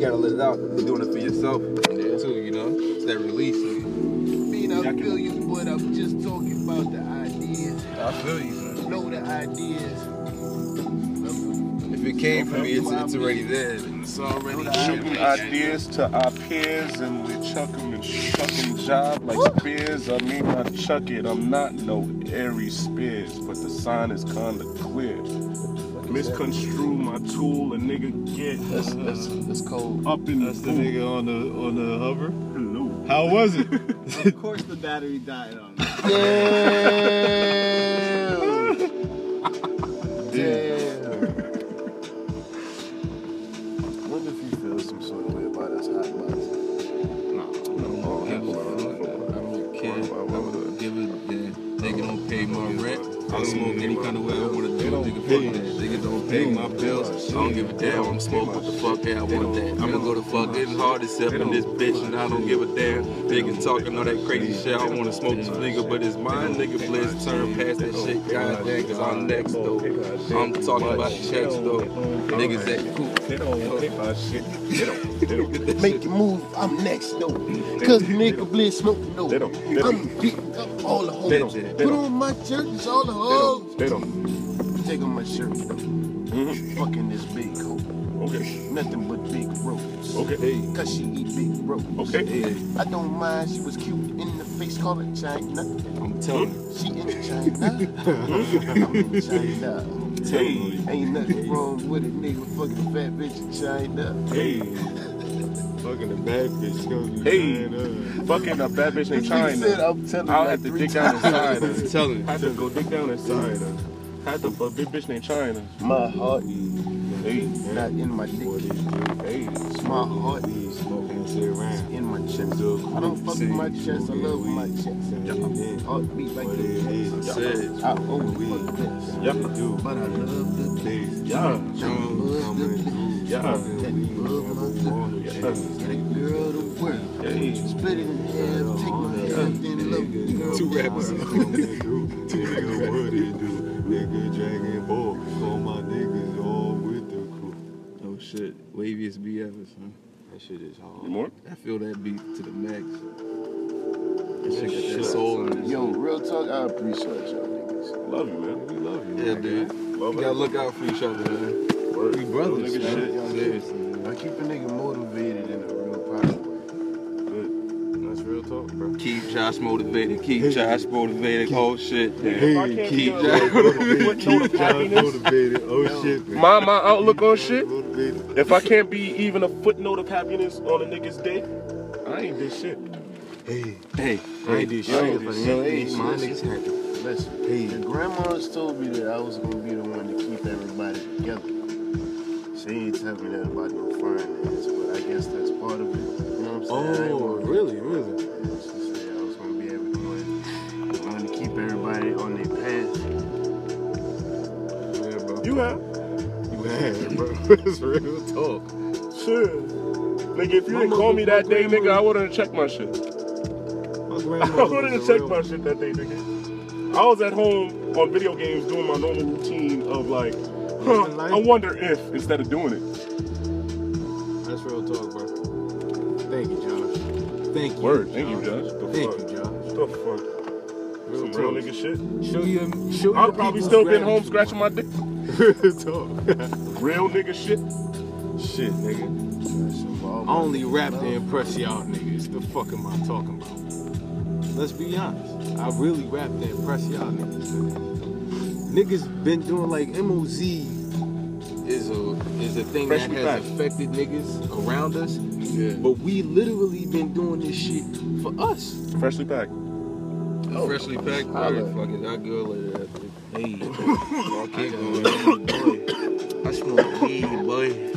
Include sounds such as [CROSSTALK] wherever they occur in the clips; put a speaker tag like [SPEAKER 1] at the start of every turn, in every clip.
[SPEAKER 1] you gotta let it out. You're doing it for yourself.
[SPEAKER 2] Yeah, too, you know? It's that release.
[SPEAKER 3] mean, I feel you, but I'm just talking about the ideas.
[SPEAKER 2] I feel you, son.
[SPEAKER 3] Know the ideas.
[SPEAKER 2] If it came from me, it's, it's already there. It's already
[SPEAKER 4] Shooting ideas to our peers and we chuck them and chuck them job like spears. I mean, I chuck it. I'm not no Aries Spears, but the sign is kinda clear. Misconstrue my tool, a nigga get
[SPEAKER 3] That's, that's, that's cold.
[SPEAKER 4] up in
[SPEAKER 5] That's the nigga on the on the hover.
[SPEAKER 4] Hello.
[SPEAKER 5] How was it?
[SPEAKER 6] Of course the battery died on me.
[SPEAKER 3] Damn. Damn. Wonder if you feel some sort of way about us hot box.
[SPEAKER 2] No, I don't care. I don't give a damn. Nigga don't pay my rent. I don't smoke any kind of way I wanna do. Nigga, fuck that. Nigga don't pay my bills. I don't give a damn. I'm smoke what the fuck I want that. I'ma go to fucking hard as in this bitch and I don't give a damn. Niggas talking all that crazy shit. I wanna smoke this nigga, but it's mine. Nigga, blitz turn past that shit. God damn, cause I'm next though. I'm talking about checks though. Niggas that cool.
[SPEAKER 4] They don't pay my shit. They don't. They don't. They
[SPEAKER 3] Make your move, I'm next though. Cause nigga bliss smoking though.
[SPEAKER 4] They don't. They don't.
[SPEAKER 3] I'm beating up all the
[SPEAKER 4] They
[SPEAKER 3] hoes. Put on my churches, all the
[SPEAKER 4] They
[SPEAKER 3] hoes.
[SPEAKER 4] They don't.
[SPEAKER 3] Take on my shirt though.
[SPEAKER 4] Mhm.
[SPEAKER 3] Fucking this big hoe.
[SPEAKER 4] Okay.
[SPEAKER 3] Nothing but big ropes.
[SPEAKER 4] Okay.
[SPEAKER 3] Cause she eat big ropes.
[SPEAKER 4] Okay.
[SPEAKER 3] I don't mind, she was cute in the face, call her China.
[SPEAKER 2] I'm telling you.
[SPEAKER 3] She in China. [LAUGHS] I'm in China.
[SPEAKER 4] Hey.
[SPEAKER 3] Ain't nothing wrong with a nigga fucking fat bitch in China.
[SPEAKER 4] Hey.
[SPEAKER 5] Fucking a bad bitch.
[SPEAKER 4] Hey.
[SPEAKER 5] Uh,
[SPEAKER 4] fucking a bad bitch in
[SPEAKER 3] This nigga said
[SPEAKER 4] China.
[SPEAKER 3] I'm telling
[SPEAKER 4] I'll
[SPEAKER 3] like
[SPEAKER 4] have to dig down inside her. [LAUGHS]
[SPEAKER 2] I'm telling you.
[SPEAKER 4] Had to go dig down inside her. Had to fuck big bitch named China.
[SPEAKER 3] My heart
[SPEAKER 4] Hey.
[SPEAKER 3] not in my dick.
[SPEAKER 4] Hey.
[SPEAKER 3] It's my heart
[SPEAKER 5] is Smoking around.
[SPEAKER 3] in my chest. I don't fuck with my chest, I love my chest. Heartbeat like the chest. I always fuck this.
[SPEAKER 4] Yeah.
[SPEAKER 3] But I love the bass.
[SPEAKER 4] Yeah.
[SPEAKER 3] I Love the blues.
[SPEAKER 4] Yeah.
[SPEAKER 3] That love my good.
[SPEAKER 4] Yeah.
[SPEAKER 3] That girl the world.
[SPEAKER 4] Hey.
[SPEAKER 3] Split it in half, take my hand, then love the girl.
[SPEAKER 2] Two rappers.
[SPEAKER 5] Nigga, what it do? Nigga, dragon ball. All my niggas all with the crew.
[SPEAKER 2] Oh shit. Waviest beat ever, son.
[SPEAKER 5] That shit is hard.
[SPEAKER 4] You more?
[SPEAKER 2] I feel that beat to the max. That shit got that soul in it.
[SPEAKER 3] Yo, real talk, I appreciate y'all niggas.
[SPEAKER 4] Love you, man.
[SPEAKER 5] We love you. Man.
[SPEAKER 2] Yeah, dude.
[SPEAKER 4] Love
[SPEAKER 2] You gotta look out for each other, man.
[SPEAKER 4] Word.
[SPEAKER 2] We brothers,
[SPEAKER 4] Nigga
[SPEAKER 2] man.
[SPEAKER 4] shit.
[SPEAKER 2] Seriously, man.
[SPEAKER 3] I keep a nigga motivated in a real positive way.
[SPEAKER 5] That's real talk, bro.
[SPEAKER 2] Keep Josh motivated. Keep Josh motivated. Oh shit.
[SPEAKER 4] If I
[SPEAKER 2] keep Josh
[SPEAKER 4] a footnote of
[SPEAKER 5] Josh motivated. Oh shit, man.
[SPEAKER 4] my, my outlook on shit,
[SPEAKER 5] Motivated.
[SPEAKER 4] if I can't be even a footnote of happiness on a nigga's day, I ain't this shit.
[SPEAKER 5] Hey,
[SPEAKER 2] Hey,
[SPEAKER 5] I ain't did
[SPEAKER 4] I
[SPEAKER 5] shit,
[SPEAKER 4] ain't
[SPEAKER 5] but
[SPEAKER 4] did
[SPEAKER 3] shit.
[SPEAKER 5] ain't my niggas happy.
[SPEAKER 3] Listen,
[SPEAKER 5] Hey.
[SPEAKER 3] the grandmas told me that I was gonna be the one to keep everybody together. She ain't tell me that about no finance, but I guess that's part of it. You know what I'm saying? I ain't
[SPEAKER 5] Oh,
[SPEAKER 3] gonna-
[SPEAKER 5] really, really?
[SPEAKER 3] Yeah, she said I was gonna be able to, one, the one to keep everybody on their path.
[SPEAKER 5] Yeah, bro.
[SPEAKER 4] You have?
[SPEAKER 5] You have, [LAUGHS] bro. it's real talk.
[SPEAKER 4] Sure. Nigga, if you
[SPEAKER 5] My
[SPEAKER 4] didn't call me that day,
[SPEAKER 5] my
[SPEAKER 4] nigga, I wouldn't have checked my shit.
[SPEAKER 5] My [LAUGHS]
[SPEAKER 4] I wouldn't have checked my shit that day, nigga. I was at home on video games doing my normal routine of like, huh,
[SPEAKER 5] life.
[SPEAKER 4] I wonder if instead of doing it.
[SPEAKER 5] That's real talk, bro. Thank you, Josh. Thank you.
[SPEAKER 4] Word, thank you, Josh. The
[SPEAKER 5] Thank
[SPEAKER 4] fuck?
[SPEAKER 5] you, Josh.
[SPEAKER 4] The fuck?
[SPEAKER 5] Real
[SPEAKER 4] Some
[SPEAKER 5] talk.
[SPEAKER 4] real nigga shit.
[SPEAKER 5] Show you, show
[SPEAKER 4] I'd
[SPEAKER 5] your
[SPEAKER 4] probably still been home scratching my dick. [LAUGHS]
[SPEAKER 5] Real talk.
[SPEAKER 4] Real nigga shit.
[SPEAKER 5] Shit, nigga. I only rap to impress y'all niggas. The fuck am I talking about? Let's be honest. I really rap to impress y'all niggas. Niggas, niggas been doing like MOZ is a is a thing
[SPEAKER 4] Freshly
[SPEAKER 5] that has
[SPEAKER 4] packed.
[SPEAKER 5] affected niggas around us.
[SPEAKER 2] yeah.
[SPEAKER 5] But we literally been doing this shit for us.
[SPEAKER 4] Freshly packed.
[SPEAKER 2] Oh, freshly packed.
[SPEAKER 3] Holla.
[SPEAKER 2] Fuck it. I'll go later after.
[SPEAKER 5] Hey,
[SPEAKER 2] I'll keep going.
[SPEAKER 5] I smoke weed, boy.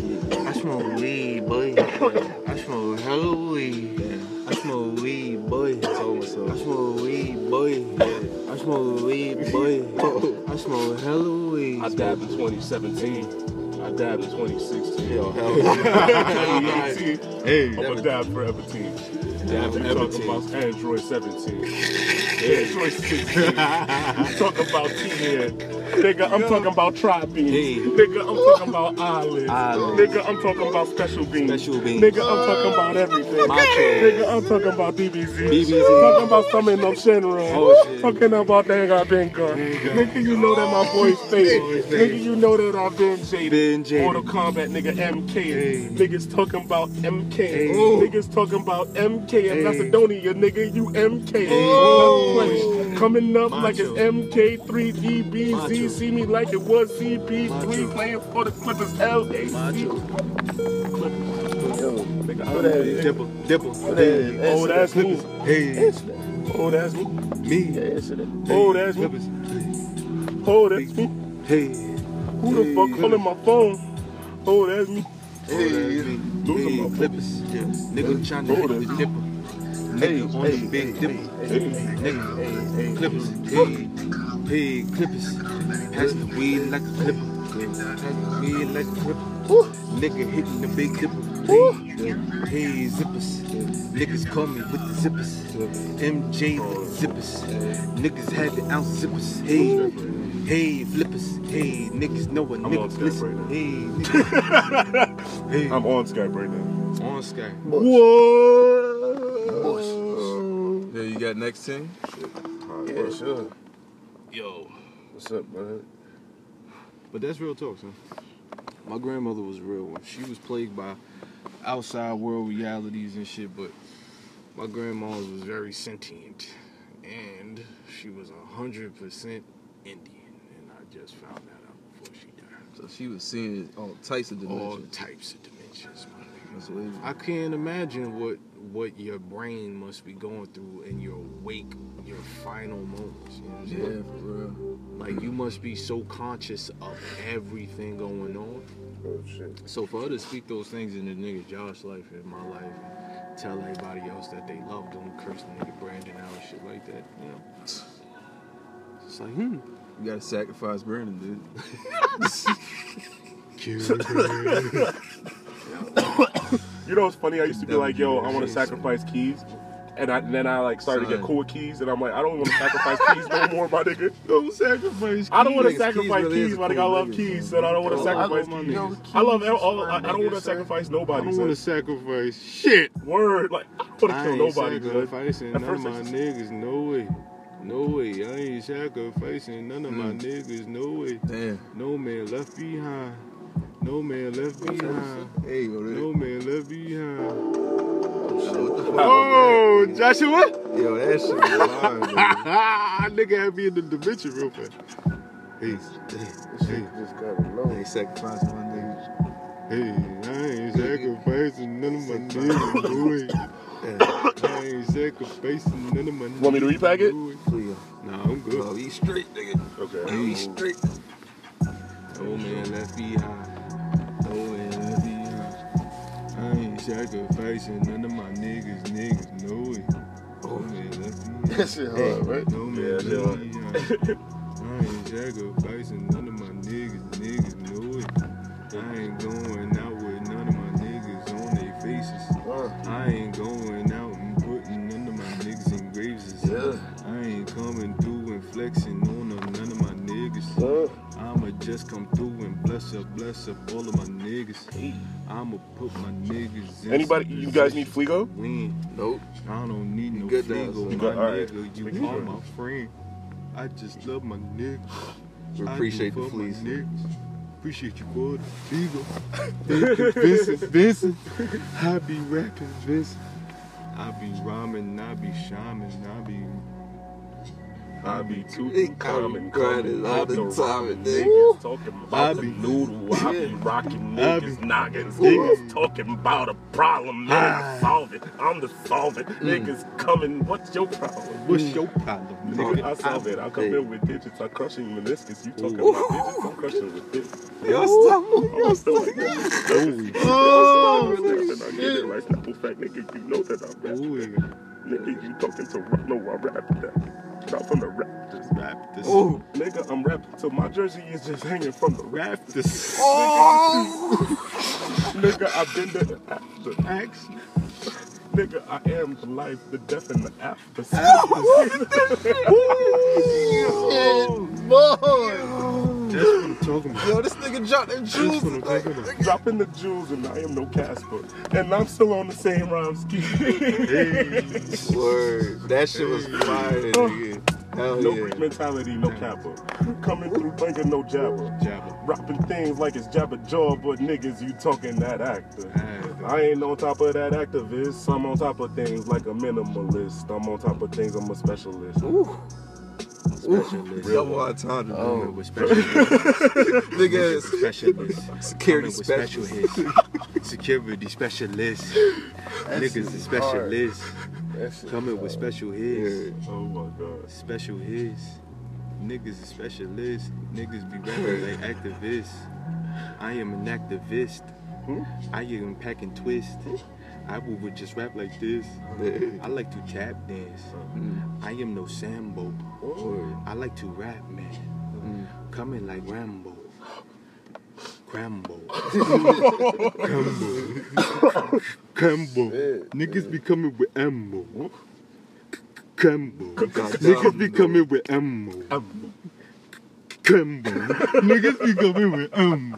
[SPEAKER 5] I smoke weed, boy. I smoke hella weed. I smoke weed, boy.
[SPEAKER 2] So what's
[SPEAKER 5] I
[SPEAKER 2] up?
[SPEAKER 5] smoke weed, boy. I smoke weed, boy. [LAUGHS] I smoke hella weed.
[SPEAKER 4] I dabbed in 2017. In 2016.
[SPEAKER 2] Yo, hell.
[SPEAKER 4] 2018. [LAUGHS]
[SPEAKER 5] Hey,
[SPEAKER 4] I'm a dab forever team.
[SPEAKER 5] Jab
[SPEAKER 4] You
[SPEAKER 5] ever
[SPEAKER 4] talking about Android 17. [LAUGHS] Android 16. you talking about TN. Nigga, I'm talking about Tri-Beam.
[SPEAKER 5] Hey.
[SPEAKER 4] Nigga, I'm talking about Islands.
[SPEAKER 5] Islands.
[SPEAKER 4] Nigga, I'm talking about Special Beans.
[SPEAKER 5] Special Beans.
[SPEAKER 4] Nigga, I'm talking about everything.
[SPEAKER 5] Macho.
[SPEAKER 4] Nigga, I'm talking about DBZ.
[SPEAKER 5] DBZ.
[SPEAKER 4] Talking about some no Shenron.
[SPEAKER 5] Oh, shit.
[SPEAKER 4] Talking about Danga Benga. Nigga, you know that my voice faded. Nigga, you know that I've been jaded.
[SPEAKER 5] Been jaded.
[SPEAKER 4] Mortal Kombat, nigga, MK. Niggas talking about MK.
[SPEAKER 5] Ooh.
[SPEAKER 4] Niggas talking about MK and
[SPEAKER 5] Hey.
[SPEAKER 4] Macedonia, nigga, you MK.
[SPEAKER 5] Oh.
[SPEAKER 4] Flesh. Coming up like
[SPEAKER 5] Macho.
[SPEAKER 4] MK3DBZ.
[SPEAKER 5] Macho.
[SPEAKER 4] See me like it was CP3
[SPEAKER 5] Macho.
[SPEAKER 4] playing for the Clippers LAC.
[SPEAKER 3] Yo,
[SPEAKER 4] Nigga, oh,
[SPEAKER 3] who
[SPEAKER 4] I'm oh,
[SPEAKER 3] that is?
[SPEAKER 5] Dipple, dipple.
[SPEAKER 3] Who that is?
[SPEAKER 4] Oh, oh, that's me.
[SPEAKER 5] Hey,
[SPEAKER 4] Oh, that's me.
[SPEAKER 5] me.
[SPEAKER 3] Yeah, answer that.
[SPEAKER 4] Oh, that's me. Oh, that's me.
[SPEAKER 5] Hey,
[SPEAKER 4] Who the fuck calling my phone? Oh, that's me.
[SPEAKER 5] hey,
[SPEAKER 4] Losing
[SPEAKER 5] hey,
[SPEAKER 4] my
[SPEAKER 5] Clippers. Nigga trying to hit the dipper. Nigga on the big dipper. Nigga,
[SPEAKER 3] Hey, hey,
[SPEAKER 5] Clippers. Hey, hey, Clippers. Pass the weed like a clipper. Pass the weed like a clipper. Nigga hitting the big dipper. Hey, hey, zippers. Niggas call me with the zippers. MJ with the zippers. Niggas had the ounce zippers. Hey, hey, flippers. Hey, niggas know what
[SPEAKER 4] I'm
[SPEAKER 5] niggas listen.
[SPEAKER 4] right
[SPEAKER 5] Hey, [LAUGHS] hey.
[SPEAKER 4] I'm on Skype right now.
[SPEAKER 5] on Sky.
[SPEAKER 4] Whoa.
[SPEAKER 2] Yeah, you got next team?
[SPEAKER 3] Yeah, sure.
[SPEAKER 5] Yo.
[SPEAKER 3] What's up, man?
[SPEAKER 5] But that's real talk, son. My grandmother was a real one. She was plagued by outside world realities and shit, but my grandma was very sentient. And she was a hundred percent Indian. And I just found that out before she died.
[SPEAKER 2] So she was seeing all types of dimensions.
[SPEAKER 5] All
[SPEAKER 2] dimensions.
[SPEAKER 5] types of dimensions, my nigga.
[SPEAKER 2] That's what it is.
[SPEAKER 5] I can't imagine what what your brain must be going through in your wake, your final moments. You know what I'm
[SPEAKER 2] Yeah, for real.
[SPEAKER 5] Like you must be so conscious of everything going on.
[SPEAKER 3] Oh, shit.
[SPEAKER 5] So for her to speak those things in the nigga Josh life and my life, and tell everybody else that they loved him, curse the nigga Brandon out and shit like that, you know. It's like, hmm.
[SPEAKER 2] You gotta sacrifice Brandon, dude. [LAUGHS] [LAUGHS]
[SPEAKER 4] You know what's funny? I used to be like, yo, I want to sacrifice keys. And, I, and then I like started to get cool with keys, and I'm like, I don't want to sacrifice keys no more, my nigga. [LAUGHS]
[SPEAKER 5] Don't sacrifice.
[SPEAKER 4] I don't want to sacrifice
[SPEAKER 2] really
[SPEAKER 4] keys,
[SPEAKER 2] a
[SPEAKER 4] my nigga. I
[SPEAKER 2] cool
[SPEAKER 4] love
[SPEAKER 2] nigga,
[SPEAKER 4] keys,
[SPEAKER 2] son.
[SPEAKER 4] and I don't want to
[SPEAKER 3] Yo, I
[SPEAKER 4] sacrifice
[SPEAKER 3] love
[SPEAKER 4] keys. I love all. I, I don't want to
[SPEAKER 3] nigga, son.
[SPEAKER 4] sacrifice
[SPEAKER 5] I don't want to sacrifice shit.
[SPEAKER 4] Word, like I don't want
[SPEAKER 5] I
[SPEAKER 4] to kill
[SPEAKER 5] ain't
[SPEAKER 4] nobody. Good.
[SPEAKER 5] sacrificing none of my niggas. No way. No way. I ain't sacrificing none of my
[SPEAKER 2] Mm.
[SPEAKER 5] niggas. No way.
[SPEAKER 2] Damn.
[SPEAKER 5] No man left behind. No man left behind.
[SPEAKER 2] Hey, yo,
[SPEAKER 5] No man left behind.
[SPEAKER 2] what fuck?
[SPEAKER 5] Oh, Joshua!
[SPEAKER 2] Yo, that shit was wild, man. [LAUGHS]
[SPEAKER 5] Ah, nigga had me in the dimension real fast. Hey,
[SPEAKER 3] This shit just got
[SPEAKER 2] I
[SPEAKER 3] low.
[SPEAKER 2] ain't sacrificing my niggas.
[SPEAKER 5] hey, I ain't sacrificing none of my niggas, boy. [LAUGHS] I ain't sacrificing none of my niggas.
[SPEAKER 4] Want me to repack it?
[SPEAKER 2] Please.
[SPEAKER 5] Nah, I'm good.
[SPEAKER 2] Oh, he straight, nigga.
[SPEAKER 4] Okay.
[SPEAKER 2] He straight.
[SPEAKER 5] No man left behind. Sacrificing none of my niggas, niggas. No man left.
[SPEAKER 3] That shit hard, right?
[SPEAKER 5] No man
[SPEAKER 4] Yeah,
[SPEAKER 5] left
[SPEAKER 4] yeah.
[SPEAKER 5] behind. I ain't sacrificing none of my niggas, niggas, no way. I ain't going out with none of my niggas on their faces.
[SPEAKER 3] Uh,
[SPEAKER 5] I ain't going out and putting none of my niggas in graves.
[SPEAKER 3] Yeah.
[SPEAKER 5] I ain't coming through and flexing on them, none of my niggas.
[SPEAKER 3] uh,
[SPEAKER 5] just come through and bless up, bless up all of my niggas. I'ma put my niggas in
[SPEAKER 4] Anybody? You guys need
[SPEAKER 5] position
[SPEAKER 4] Fligo?
[SPEAKER 5] Win.
[SPEAKER 2] Nope.
[SPEAKER 5] I don't need no
[SPEAKER 2] good,
[SPEAKER 5] fligo, my
[SPEAKER 4] You good? All right.
[SPEAKER 5] nigga. You
[SPEAKER 4] Making
[SPEAKER 5] are
[SPEAKER 4] sure.
[SPEAKER 5] my friend. I just love my niggas.
[SPEAKER 2] We
[SPEAKER 5] I
[SPEAKER 2] appreciate
[SPEAKER 5] do
[SPEAKER 2] the
[SPEAKER 5] for my
[SPEAKER 2] fleas.
[SPEAKER 5] niggas. Appreciate you for the Fligo. Thank you, Vincent. [LAUGHS] Vincent. I be rapping, Vincent. I be rhyming, I be shaman, I be.
[SPEAKER 4] I be
[SPEAKER 2] He
[SPEAKER 4] too common,
[SPEAKER 2] grinding all the time, nigga.
[SPEAKER 4] Niggas talking
[SPEAKER 5] I
[SPEAKER 4] about the
[SPEAKER 5] be-
[SPEAKER 4] noodle. I be rocking niggas,
[SPEAKER 5] be-
[SPEAKER 4] noggins. Niggas talking about a problem.
[SPEAKER 5] Ah.
[SPEAKER 4] Niggas solve it. I'm the solve it. Niggas coming. What's your problem?
[SPEAKER 5] What's your problem,
[SPEAKER 4] Nigga,
[SPEAKER 5] nigga?
[SPEAKER 4] I solve it. I come in with digits. I crushing meniscus. You talking about digits? I'm crushing with digits.
[SPEAKER 2] Yo, stop.
[SPEAKER 4] I'm still like that.
[SPEAKER 5] Oh,
[SPEAKER 4] I get it right. Simple fact, nigga, you know that I'm rap.
[SPEAKER 5] Ooh,
[SPEAKER 4] Nigga, you talking to. No, I rap that. Not from the rap.
[SPEAKER 5] just rap.
[SPEAKER 2] Oh,
[SPEAKER 4] Nigga, I'm rapping. So my jersey is just hanging from the rap.
[SPEAKER 5] Rap
[SPEAKER 2] oh. [LAUGHS]
[SPEAKER 4] Nigga, I've been there after.
[SPEAKER 5] Action.
[SPEAKER 4] Nigga, I am the life, the death, and the after. [LAUGHS] [LAUGHS]
[SPEAKER 3] Boy!
[SPEAKER 5] That's what I'm talking about.
[SPEAKER 2] Yo, this nigga dropped them
[SPEAKER 5] That's
[SPEAKER 2] jewels.
[SPEAKER 5] what I'm talking about.
[SPEAKER 4] Dropping the jewels, and I am no Casper. And I'm still on the same rhyme scheme. [LAUGHS]
[SPEAKER 2] Word. That shit was fire, nigga. Hell
[SPEAKER 4] no
[SPEAKER 2] yeah.
[SPEAKER 4] Mentality, no Kappa. Coming through thinking no jabber.
[SPEAKER 5] Jabba.
[SPEAKER 4] Rapping things like it's Jabberjaw, but niggas, you talking that actor.
[SPEAKER 5] Actor.
[SPEAKER 4] I ain't on top of that activist. I'm on top of things like a minimalist. I'm on top of things, I'm a specialist.
[SPEAKER 5] Specialist.
[SPEAKER 2] Double entendre.
[SPEAKER 3] Oh.
[SPEAKER 5] Coming with specialist. [LAUGHS]
[SPEAKER 2] Nigga,
[SPEAKER 5] Specialist.
[SPEAKER 2] security
[SPEAKER 5] Coming with special
[SPEAKER 2] specialist.
[SPEAKER 5] hits. Security specialist. Niggas
[SPEAKER 3] shit
[SPEAKER 5] is
[SPEAKER 3] is
[SPEAKER 5] specialists. Coming with special hits.
[SPEAKER 4] Oh my god.
[SPEAKER 5] Special hits. Niggas is specialists. Niggas be rapping like activists. I am an activist. I am packing twist. I would just rap like this. I like to tap dance. I am no Sambo. I like to rap, man. Coming like Rambo. Crambo. Crambo. Crambo. Niggas be coming with ammo. Crambo. Niggas be coming with ammo. Crambo. Niggas be coming with ammo.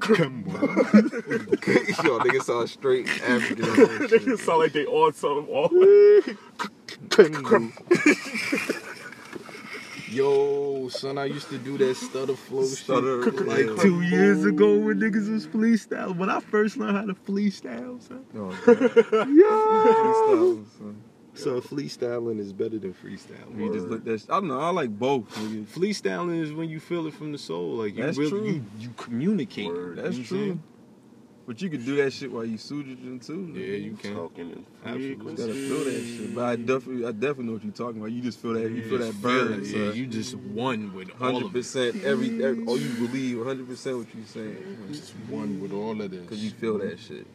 [SPEAKER 5] Crambo. [LAUGHS]
[SPEAKER 2] Yo, nigga saw straight [LAUGHS] African.
[SPEAKER 4] Niggas sound like they [LAUGHS] on something. All
[SPEAKER 5] Crambo. Yo, son, I used to do that stutter flow
[SPEAKER 2] Stutter,
[SPEAKER 5] shit like
[SPEAKER 2] yeah.
[SPEAKER 5] two years ago when niggas was freestyle. When I first learned how to freestyle, son.
[SPEAKER 2] Oh,
[SPEAKER 5] Yo!
[SPEAKER 2] freestyle, son.
[SPEAKER 5] So freestyling is better than freestyling.
[SPEAKER 2] You just look that. Sh- I don't know. I like both. Nigga.
[SPEAKER 5] Freestyling is when you feel it from the soul. Like you
[SPEAKER 2] That's
[SPEAKER 5] really
[SPEAKER 2] true.
[SPEAKER 5] you you communicate.
[SPEAKER 4] Word.
[SPEAKER 2] That's
[SPEAKER 5] what I'm
[SPEAKER 2] true. But you could do that shit while you sujajing too.
[SPEAKER 5] Yeah, you can.
[SPEAKER 4] talking in
[SPEAKER 5] Absolutely.
[SPEAKER 2] You gotta
[SPEAKER 4] frequency.
[SPEAKER 2] feel that shit. But I definitely, I definitely know what you're talking about. You just feel that. You feel that burn.
[SPEAKER 5] it.
[SPEAKER 2] son.
[SPEAKER 5] Yeah, you just one with all
[SPEAKER 2] Hundred
[SPEAKER 5] of it.
[SPEAKER 2] percent. Every, every, all you believe. Hundred percent what you're saying.
[SPEAKER 5] Just one with all of this.
[SPEAKER 2] Cause you feel that shit.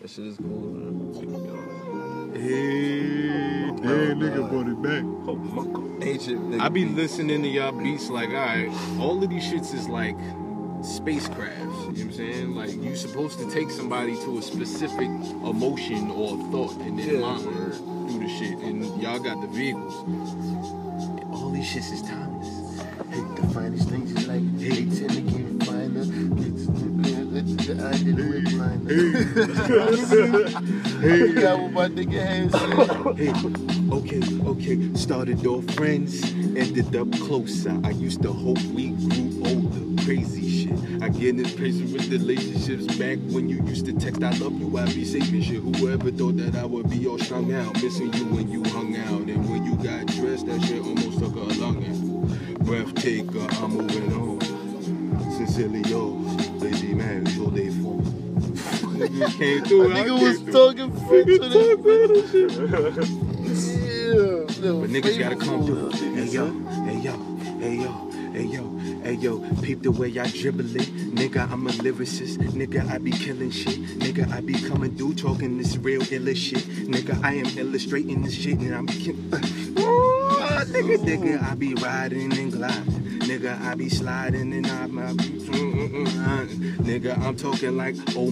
[SPEAKER 2] That shit is cool. Man.
[SPEAKER 5] Hey, damn, nigga brought it back.
[SPEAKER 4] Oh my god.
[SPEAKER 2] Ancient. Nigga
[SPEAKER 5] I be
[SPEAKER 2] beats.
[SPEAKER 5] listening to y'all beats like, alright, all of these shits is like spacecrafts. You know what I'm saying? Like you supposed to take somebody to a specific emotion or thought in their
[SPEAKER 2] Yeah.
[SPEAKER 5] mind through the shit. And y'all got the vehicles. All these shits is timeless.
[SPEAKER 3] Hey, the finest things you like, digs and they tend to finer. I didn't whip liner. I [LAUGHS] got what my nigga said.
[SPEAKER 5] Hey, okay, okay. Started off friends, ended up closer. I used to hope we grew older. Crazy shit. I get impatient with relationships. Back when you used to text, I love you, I be saving shit. Whoever thought that I would be all strung out, missing you when you hung out. And when you got dressed, that shit almost took a lung out. Breath taker, I'm moving on. Sincerely yours, Niggas came through.
[SPEAKER 3] Nigga was
[SPEAKER 5] through.
[SPEAKER 3] talking French
[SPEAKER 5] Niggas
[SPEAKER 3] with
[SPEAKER 5] talk
[SPEAKER 3] his Yeah.
[SPEAKER 5] But niggas gotta come through. Hey yo, hey yo, hey yo, hey yo, hey yo, peep the way I dribble it. Nigga, I'm a lyricist. Nigga, I be killing shit. Nigga, I be coming through talking this real illa shit. Nigga, I am illustrating this shit and I'm killing. [LAUGHS] nigga, nigga, I be riding and gliding. Nigga, I be sliding and I be, mm, uh. nigga, I'm talking like oh.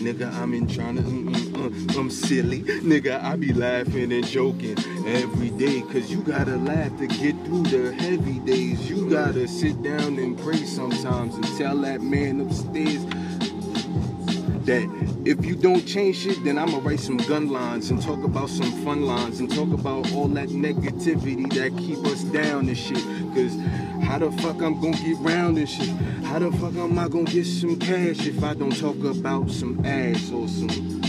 [SPEAKER 5] Nigga, I'm in uh, I'm silly. Nigga, I be laughing and joking every day. Cause you gotta laugh to get through the heavy days. You gotta sit down and pray sometimes and tell that man upstairs that if you don't change shit, then I'ma write some gun lines and talk about some fun lines and talk about all that negativity that keep us down and shit. Cause how the fuck I'm gonna get round and shit? How the fuck am I gonna get some cash if I don't talk about some ass or some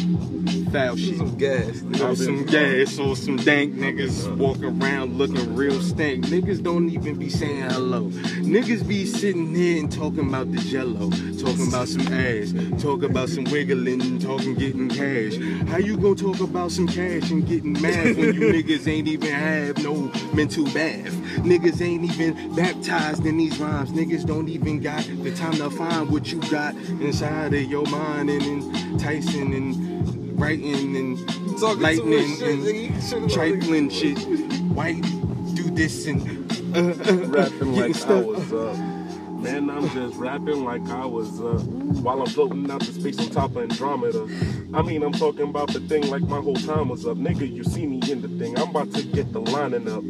[SPEAKER 5] foul shit?
[SPEAKER 2] Some gas.
[SPEAKER 5] Or some gas or some dank niggas walk around looking real stank. Niggas don't even be saying hello. Niggas be sitting here and talking about the jello, talking about some ass, talking about some wiggling, talking getting cash. How you gonna talk about some cash and getting mad when you [LAUGHS] niggas ain't even have no mental bath? Niggas ain't even baptized in these rhymes. Niggas don't even got the time to find what you got inside of your mind and enticing and writing and
[SPEAKER 2] Talking too much
[SPEAKER 5] lightning
[SPEAKER 2] shit,
[SPEAKER 5] and
[SPEAKER 2] nigga. You
[SPEAKER 5] shit. White do this and uh, uh, uh,
[SPEAKER 4] Rapping
[SPEAKER 5] getting
[SPEAKER 4] like I was up. Man, I'm just rapping like I was up. while I'm floating out to space on top of Andromeda. I mean, I'm talking about the thing like my whole time was up. Nigga, you see me in the thing. I'm about to get the lining up.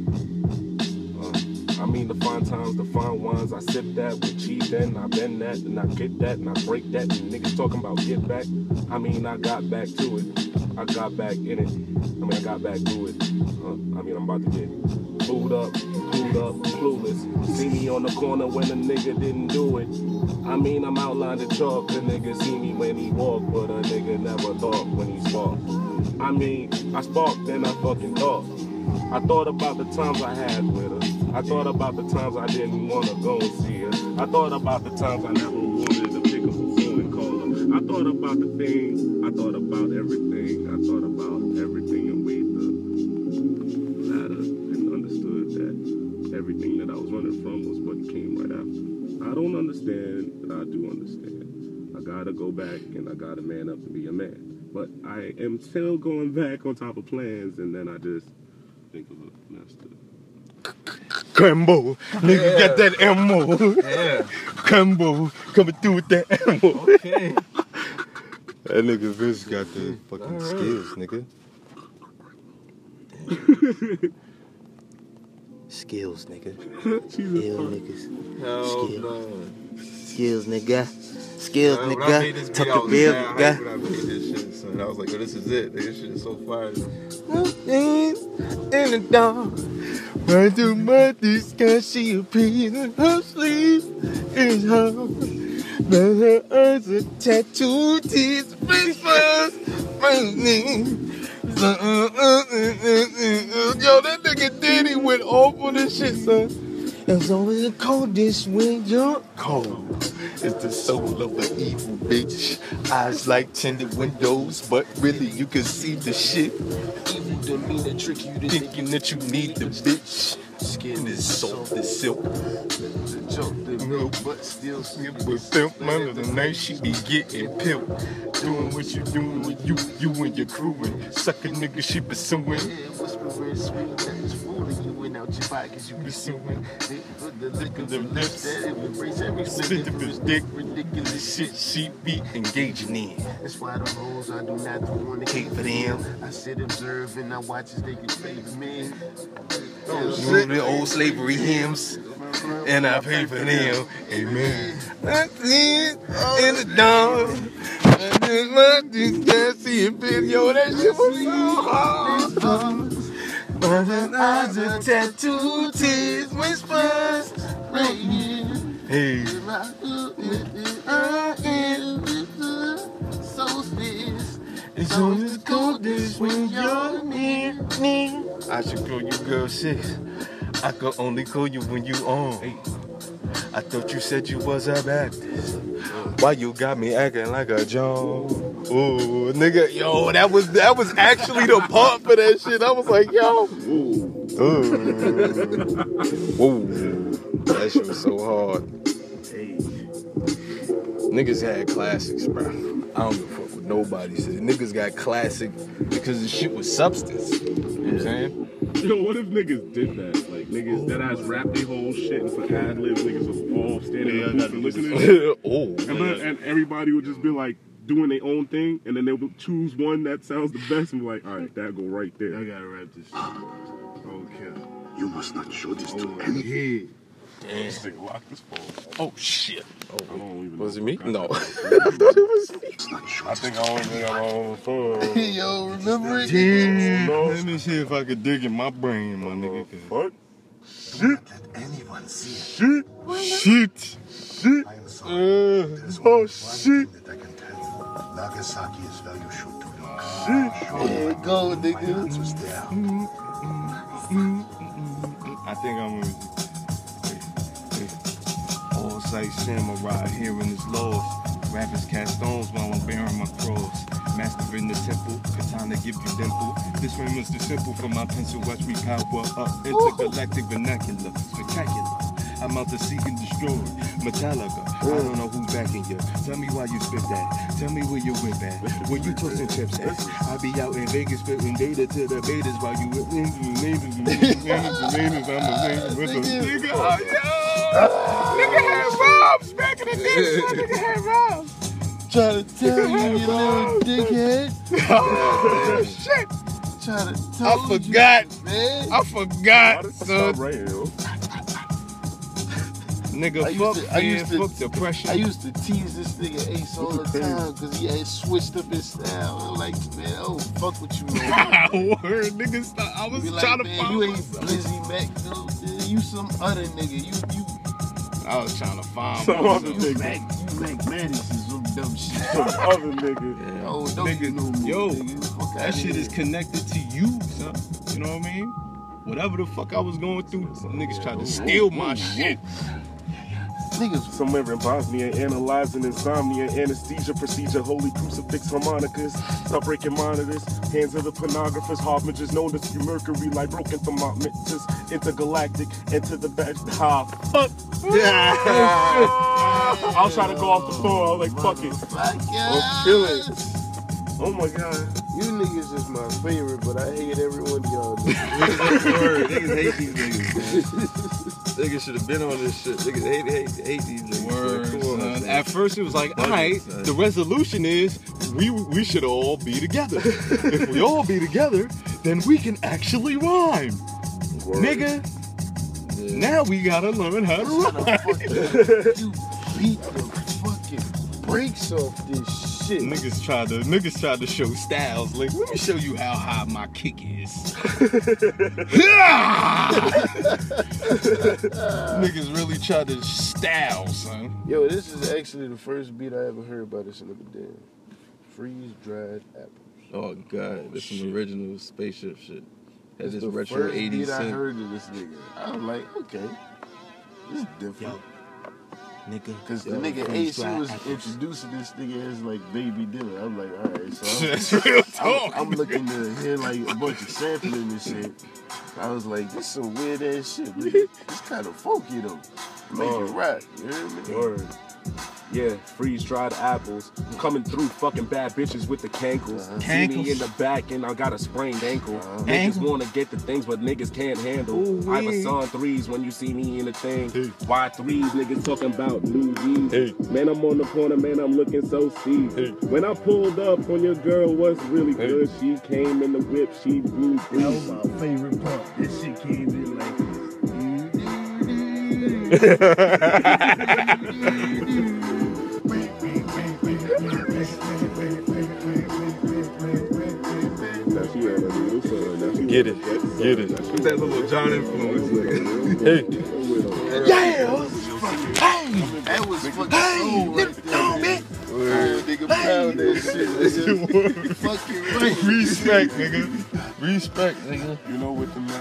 [SPEAKER 4] I mean, the fine times, the fine wines. I sip that with cheese, then I bend that, and I get that, and I break that. And niggas talking about get back. I mean, I got back to it. I got back in it. I mean, I got back to it. Uh, I mean, I'm about to get booed up, clued up, clueless. See me on the corner when a nigga didn't do it. I mean, I'm outlined the chalk. The nigga see me when he walk, but a nigga never thought when he spark. I mean, I sparked, then I fucking thought. I thought about the times I had with her. I thought about the times I didn't want to go see her. I thought about the times I never wanted to pick up a phone and call her. I thought about the things. I thought about everything. I thought about everything and weighed the ladder and understood that everything that I was running from was what came right after. I don't understand, but I do understand. I gotta go back and I gotta man up and be a man. But I am still going back on top of plans, and then I just think of a.
[SPEAKER 5] Crambo, nigga got that ammo.
[SPEAKER 2] Yeah.
[SPEAKER 5] Crambo coming through with that ammo.
[SPEAKER 2] Okay. [LAUGHS]
[SPEAKER 5] That nigga Vince got the fucking
[SPEAKER 2] Alright.
[SPEAKER 5] skills, nigga. skills, nigga. [LAUGHS]
[SPEAKER 4] Jesus
[SPEAKER 5] Ill niggas.
[SPEAKER 2] Hell
[SPEAKER 5] Skill.
[SPEAKER 2] no.
[SPEAKER 5] Skills, nigga. Skills,
[SPEAKER 2] When I made this
[SPEAKER 5] nigga. Tuck the bill, nigga.
[SPEAKER 2] I was like, oh, this is it. This shit is so fire.
[SPEAKER 5] In the dark. Run through my disguise, she appears in her sleep. It's her. But her eyes are tattooed, tears, uh, uh, uh, uh, uh, Yo, that nigga Diddy went off on this shit, son. It's always the coldest when you're cold. It's the soul of an evil bitch. Eyes like tinted windows, but really you can see the shit. Evil demeanor trick you to thinking that you need the bitch. Skin is soft as silk.
[SPEAKER 3] Joke the milk, but still
[SPEAKER 5] But pimp man of the night, she be getting pimped. Doing what you doing with you, you and your crew. And suck a nigga, she pursuing.
[SPEAKER 3] Yeah, whispering sweet things, fooling you and out your pockets, you pursuing. They put the lick of the lips that embrace every
[SPEAKER 5] Spit of his dick.
[SPEAKER 3] ridiculous shit.
[SPEAKER 5] She be engaging in.
[SPEAKER 3] That's why the hoes I do not want to
[SPEAKER 5] Hate for them.
[SPEAKER 3] I sit observe and I watch as they can favor me.
[SPEAKER 5] You know the old slavery hymns. And I pay for them. Amen. In the dawn. And then my this see a video. That shit was so hard. But her eyes are tattooed, tears, whispers. Hey. It's on the coldest when you're near me. I should call you girl six. I could only call you when you on. I thought you said you was a Baptist. Why you got me acting like a John? Ooh, nigga, yo, that was that was actually the part for that shit. I was like, yo, Ooh. Whoa, that shit was so hard. Niggas had classics, bro. I don't give a nobody said. Niggas got classic because the shit was substance. You know what I'm saying?
[SPEAKER 4] Yo, what if niggas did that? Like niggas that ass rap their whole shit and put ad libs, niggas was all standing in the booth and listening. [LAUGHS]
[SPEAKER 5] oh,
[SPEAKER 4] And, then- and everybody would just be like doing their own thing, and then they would choose one that sounds the best and be like, all right, that go right there.
[SPEAKER 3] I gotta wrap this shit. Okay.
[SPEAKER 7] You must not show this to
[SPEAKER 3] Oh,
[SPEAKER 7] any.
[SPEAKER 4] This nigga lock this phone.
[SPEAKER 5] oh shit. Oh.
[SPEAKER 4] I don't even
[SPEAKER 5] Was it me? No. I thought [LAUGHS] it was me.
[SPEAKER 4] I think I only got my own phone. [LAUGHS]
[SPEAKER 3] Yo, remember it?
[SPEAKER 5] Damn. Let me see if I could dig in my brain, my nigga. 'cause-
[SPEAKER 4] What? Shit.
[SPEAKER 7] Let anyone see it.
[SPEAKER 5] Shit. Shit.
[SPEAKER 7] I am sorry.
[SPEAKER 5] Uh,
[SPEAKER 7] There's
[SPEAKER 5] oh
[SPEAKER 7] only one
[SPEAKER 5] shit.
[SPEAKER 7] thing that I can tell you. Nagasaki is where you should to look.
[SPEAKER 3] Ah, there you go,
[SPEAKER 7] My
[SPEAKER 3] nigga.
[SPEAKER 7] answer's there.
[SPEAKER 5] I think I'm gonna. Sight samurai hearing his laws. Rappers cast stones while I'm bearing my cross. Master in the temple, katana give you dimple. This is the simple from my pencil. Watch me power up. Intergalactic vernacular, spectacular. I'm out to seek and destroy. Metallica, I don't know who's backing you. Tell me why you spit that. Tell me where you whip at. Where you toasting chips at. I be out in Vegas spitting data to the betas while you whip into the natives and natives and natives. I'm a nigga with a nigga. Oh, yo! Nigga had rhymes back in the day. Nigga had rhymes.
[SPEAKER 3] Trying to tell you, you little dickhead.
[SPEAKER 5] Oh, shit.
[SPEAKER 3] To
[SPEAKER 5] I forgot.
[SPEAKER 3] man.
[SPEAKER 5] I forgot, son. Nigga,
[SPEAKER 3] I
[SPEAKER 5] fuck
[SPEAKER 3] to- I used to-
[SPEAKER 5] fuck depression.
[SPEAKER 3] I used to tease this nigga Ace all the time because he had switched up his style. I'm like, man, oh, fuck what you.
[SPEAKER 5] Word, nigga, stop. I was trying
[SPEAKER 3] like,
[SPEAKER 5] to
[SPEAKER 3] man,
[SPEAKER 5] find
[SPEAKER 3] you ain't
[SPEAKER 5] myself.
[SPEAKER 3] Blizzy Mac, dude. You some other nigga. You, you,
[SPEAKER 5] I was trying to find
[SPEAKER 4] Some
[SPEAKER 5] myself.
[SPEAKER 4] other nigga.
[SPEAKER 3] Mac, you Mac Madison, some dumb shit. [LAUGHS]
[SPEAKER 4] Some other nigga.
[SPEAKER 3] Oh, don't
[SPEAKER 5] Nigga,
[SPEAKER 3] you more,
[SPEAKER 5] yo,
[SPEAKER 3] nigga.
[SPEAKER 5] That shit is connected to you, son. You know what I mean? Whatever the fuck I was going through, niggas tried to steal my shit.
[SPEAKER 3] Niggas
[SPEAKER 4] Somewhere in Bosnia, analyzing insomnia, anesthesia procedure, holy crucifix harmonicas, stop breaking monitors, hands of the pornographers, harbingers known to spew mercury like broken thermometers, intergalactic, into the back. Ha, fuck. Yeah. [LAUGHS] I'll try to go off the floor. I was like, fuck it.
[SPEAKER 3] Fuck
[SPEAKER 4] I'm feeling. Oh my god.
[SPEAKER 3] You niggas is my favorite, but I hate every one of y'all. [LAUGHS]
[SPEAKER 2] Word, niggas hate these niggas, man. Niggas should have been on this shit. Niggas hate, hate, hate these niggas.
[SPEAKER 5] Word.
[SPEAKER 2] On,
[SPEAKER 5] son. At first, it was like, all right,
[SPEAKER 2] son.
[SPEAKER 5] the resolution is we we should all be together. [LAUGHS] if we all be together, then we can actually rhyme, nigga. Now we gotta learn how to rhyme. [LAUGHS]
[SPEAKER 3] you beat the fucking brakes off this shit.
[SPEAKER 5] Niggas tried to niggas tried to show styles. Like, let me show you how high my kick is. [LAUGHS] niggas really tried to style, son.
[SPEAKER 3] Yo, this is actually the first beat I ever heard by this nigga Dan. Freeze dried apples.
[SPEAKER 2] Oh god, this is some original spaceship shit. Had
[SPEAKER 3] It's
[SPEAKER 2] this
[SPEAKER 3] the
[SPEAKER 2] retro
[SPEAKER 3] first
[SPEAKER 2] 80s
[SPEAKER 3] beat I heard of this nigga. I was like, okay, this is different.
[SPEAKER 5] Nigga.
[SPEAKER 3] Cause the nigga AC was introducing this nigga as like baby dinner. I'm like, all right, so I'm, [LAUGHS]
[SPEAKER 5] That's real
[SPEAKER 3] I'm,
[SPEAKER 5] talk.
[SPEAKER 3] I'm looking to hear like a bunch of sampling and shit. I was like, this some weird ass shit, but it's kind of funky though. Make it rap, you hear me?
[SPEAKER 4] Word. Yeah, freeze dried apples. I'm Coming through fucking bad bitches with the cankles.
[SPEAKER 3] Uh-huh.
[SPEAKER 4] See me in the back and I got a sprained ankle.
[SPEAKER 3] Uh-huh.
[SPEAKER 4] Niggas
[SPEAKER 5] Ankle.
[SPEAKER 4] wanna get the things, but niggas can't handle.
[SPEAKER 5] Ooh-wee.
[SPEAKER 4] I was on threes when you see me in the thing.
[SPEAKER 5] Hey.
[SPEAKER 4] Why threes? Niggas talking about new G's.
[SPEAKER 5] Hey.
[SPEAKER 4] Man, I'm on the corner, man, I'm looking so seized.
[SPEAKER 5] Hey.
[SPEAKER 4] When I pulled up on your girl, was really
[SPEAKER 5] Hey.
[SPEAKER 4] good? She came in the whip, she blew
[SPEAKER 3] That was my favorite part. This shit came in like
[SPEAKER 4] Now [LAUGHS] [LAUGHS]
[SPEAKER 5] Get it. Get it.
[SPEAKER 4] Now she
[SPEAKER 2] Who's that little John influence, nigga?
[SPEAKER 5] Hey.
[SPEAKER 4] with a-
[SPEAKER 3] that was fucking soul right there. man. Oh, nigga pound that shit. Nigga. [LAUGHS] Fucking right.
[SPEAKER 5] Respect, nigga. [LAUGHS] Respect, nigga.
[SPEAKER 4] You know, with the melody,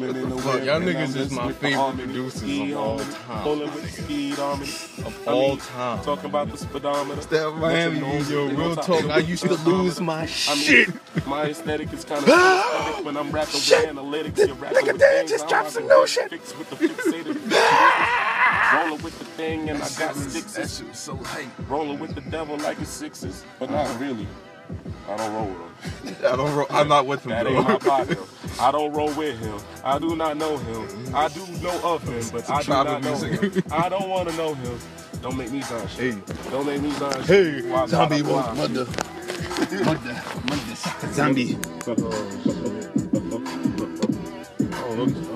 [SPEAKER 4] rolling in the
[SPEAKER 5] Fuck,
[SPEAKER 4] wind,
[SPEAKER 5] y'all
[SPEAKER 4] and
[SPEAKER 5] niggas is my favorite
[SPEAKER 4] harmony.
[SPEAKER 5] producers of all time,
[SPEAKER 4] Rolling
[SPEAKER 5] my
[SPEAKER 4] with the speed harmony.
[SPEAKER 5] Of all time.
[SPEAKER 4] Talking about the speedometer.
[SPEAKER 5] That Miami,
[SPEAKER 4] What's
[SPEAKER 5] yo, real talk. I used to lose my shit.
[SPEAKER 4] my aesthetic is kind of ah! aesthetic when I'm rapping with analytics. You're rapping with things.
[SPEAKER 5] just
[SPEAKER 4] I'm
[SPEAKER 5] dropped some
[SPEAKER 4] rapping
[SPEAKER 5] new
[SPEAKER 4] with
[SPEAKER 5] shit.
[SPEAKER 4] With the [LAUGHS] fixated. Rolling with the thing, and I got
[SPEAKER 3] That
[SPEAKER 4] sixes.
[SPEAKER 3] so hype.
[SPEAKER 4] Rolling with the devil like it's sixes, but not really. I don't roll with him. [LAUGHS]
[SPEAKER 2] I don't. Ro- I'm not with him,
[SPEAKER 4] That ain't my [LAUGHS] partner. I don't roll with him. I do not know him. I do know of him, but I do not know
[SPEAKER 2] music.
[SPEAKER 4] him. I don't want to know him. Don't make me sign shit.
[SPEAKER 2] Hey.
[SPEAKER 4] Don't make me sign
[SPEAKER 5] Hey,
[SPEAKER 4] shit. Why-
[SPEAKER 5] zombie
[SPEAKER 4] why- why- [LAUGHS]
[SPEAKER 5] mother. Mother. Mother. Zombie.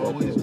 [SPEAKER 3] Always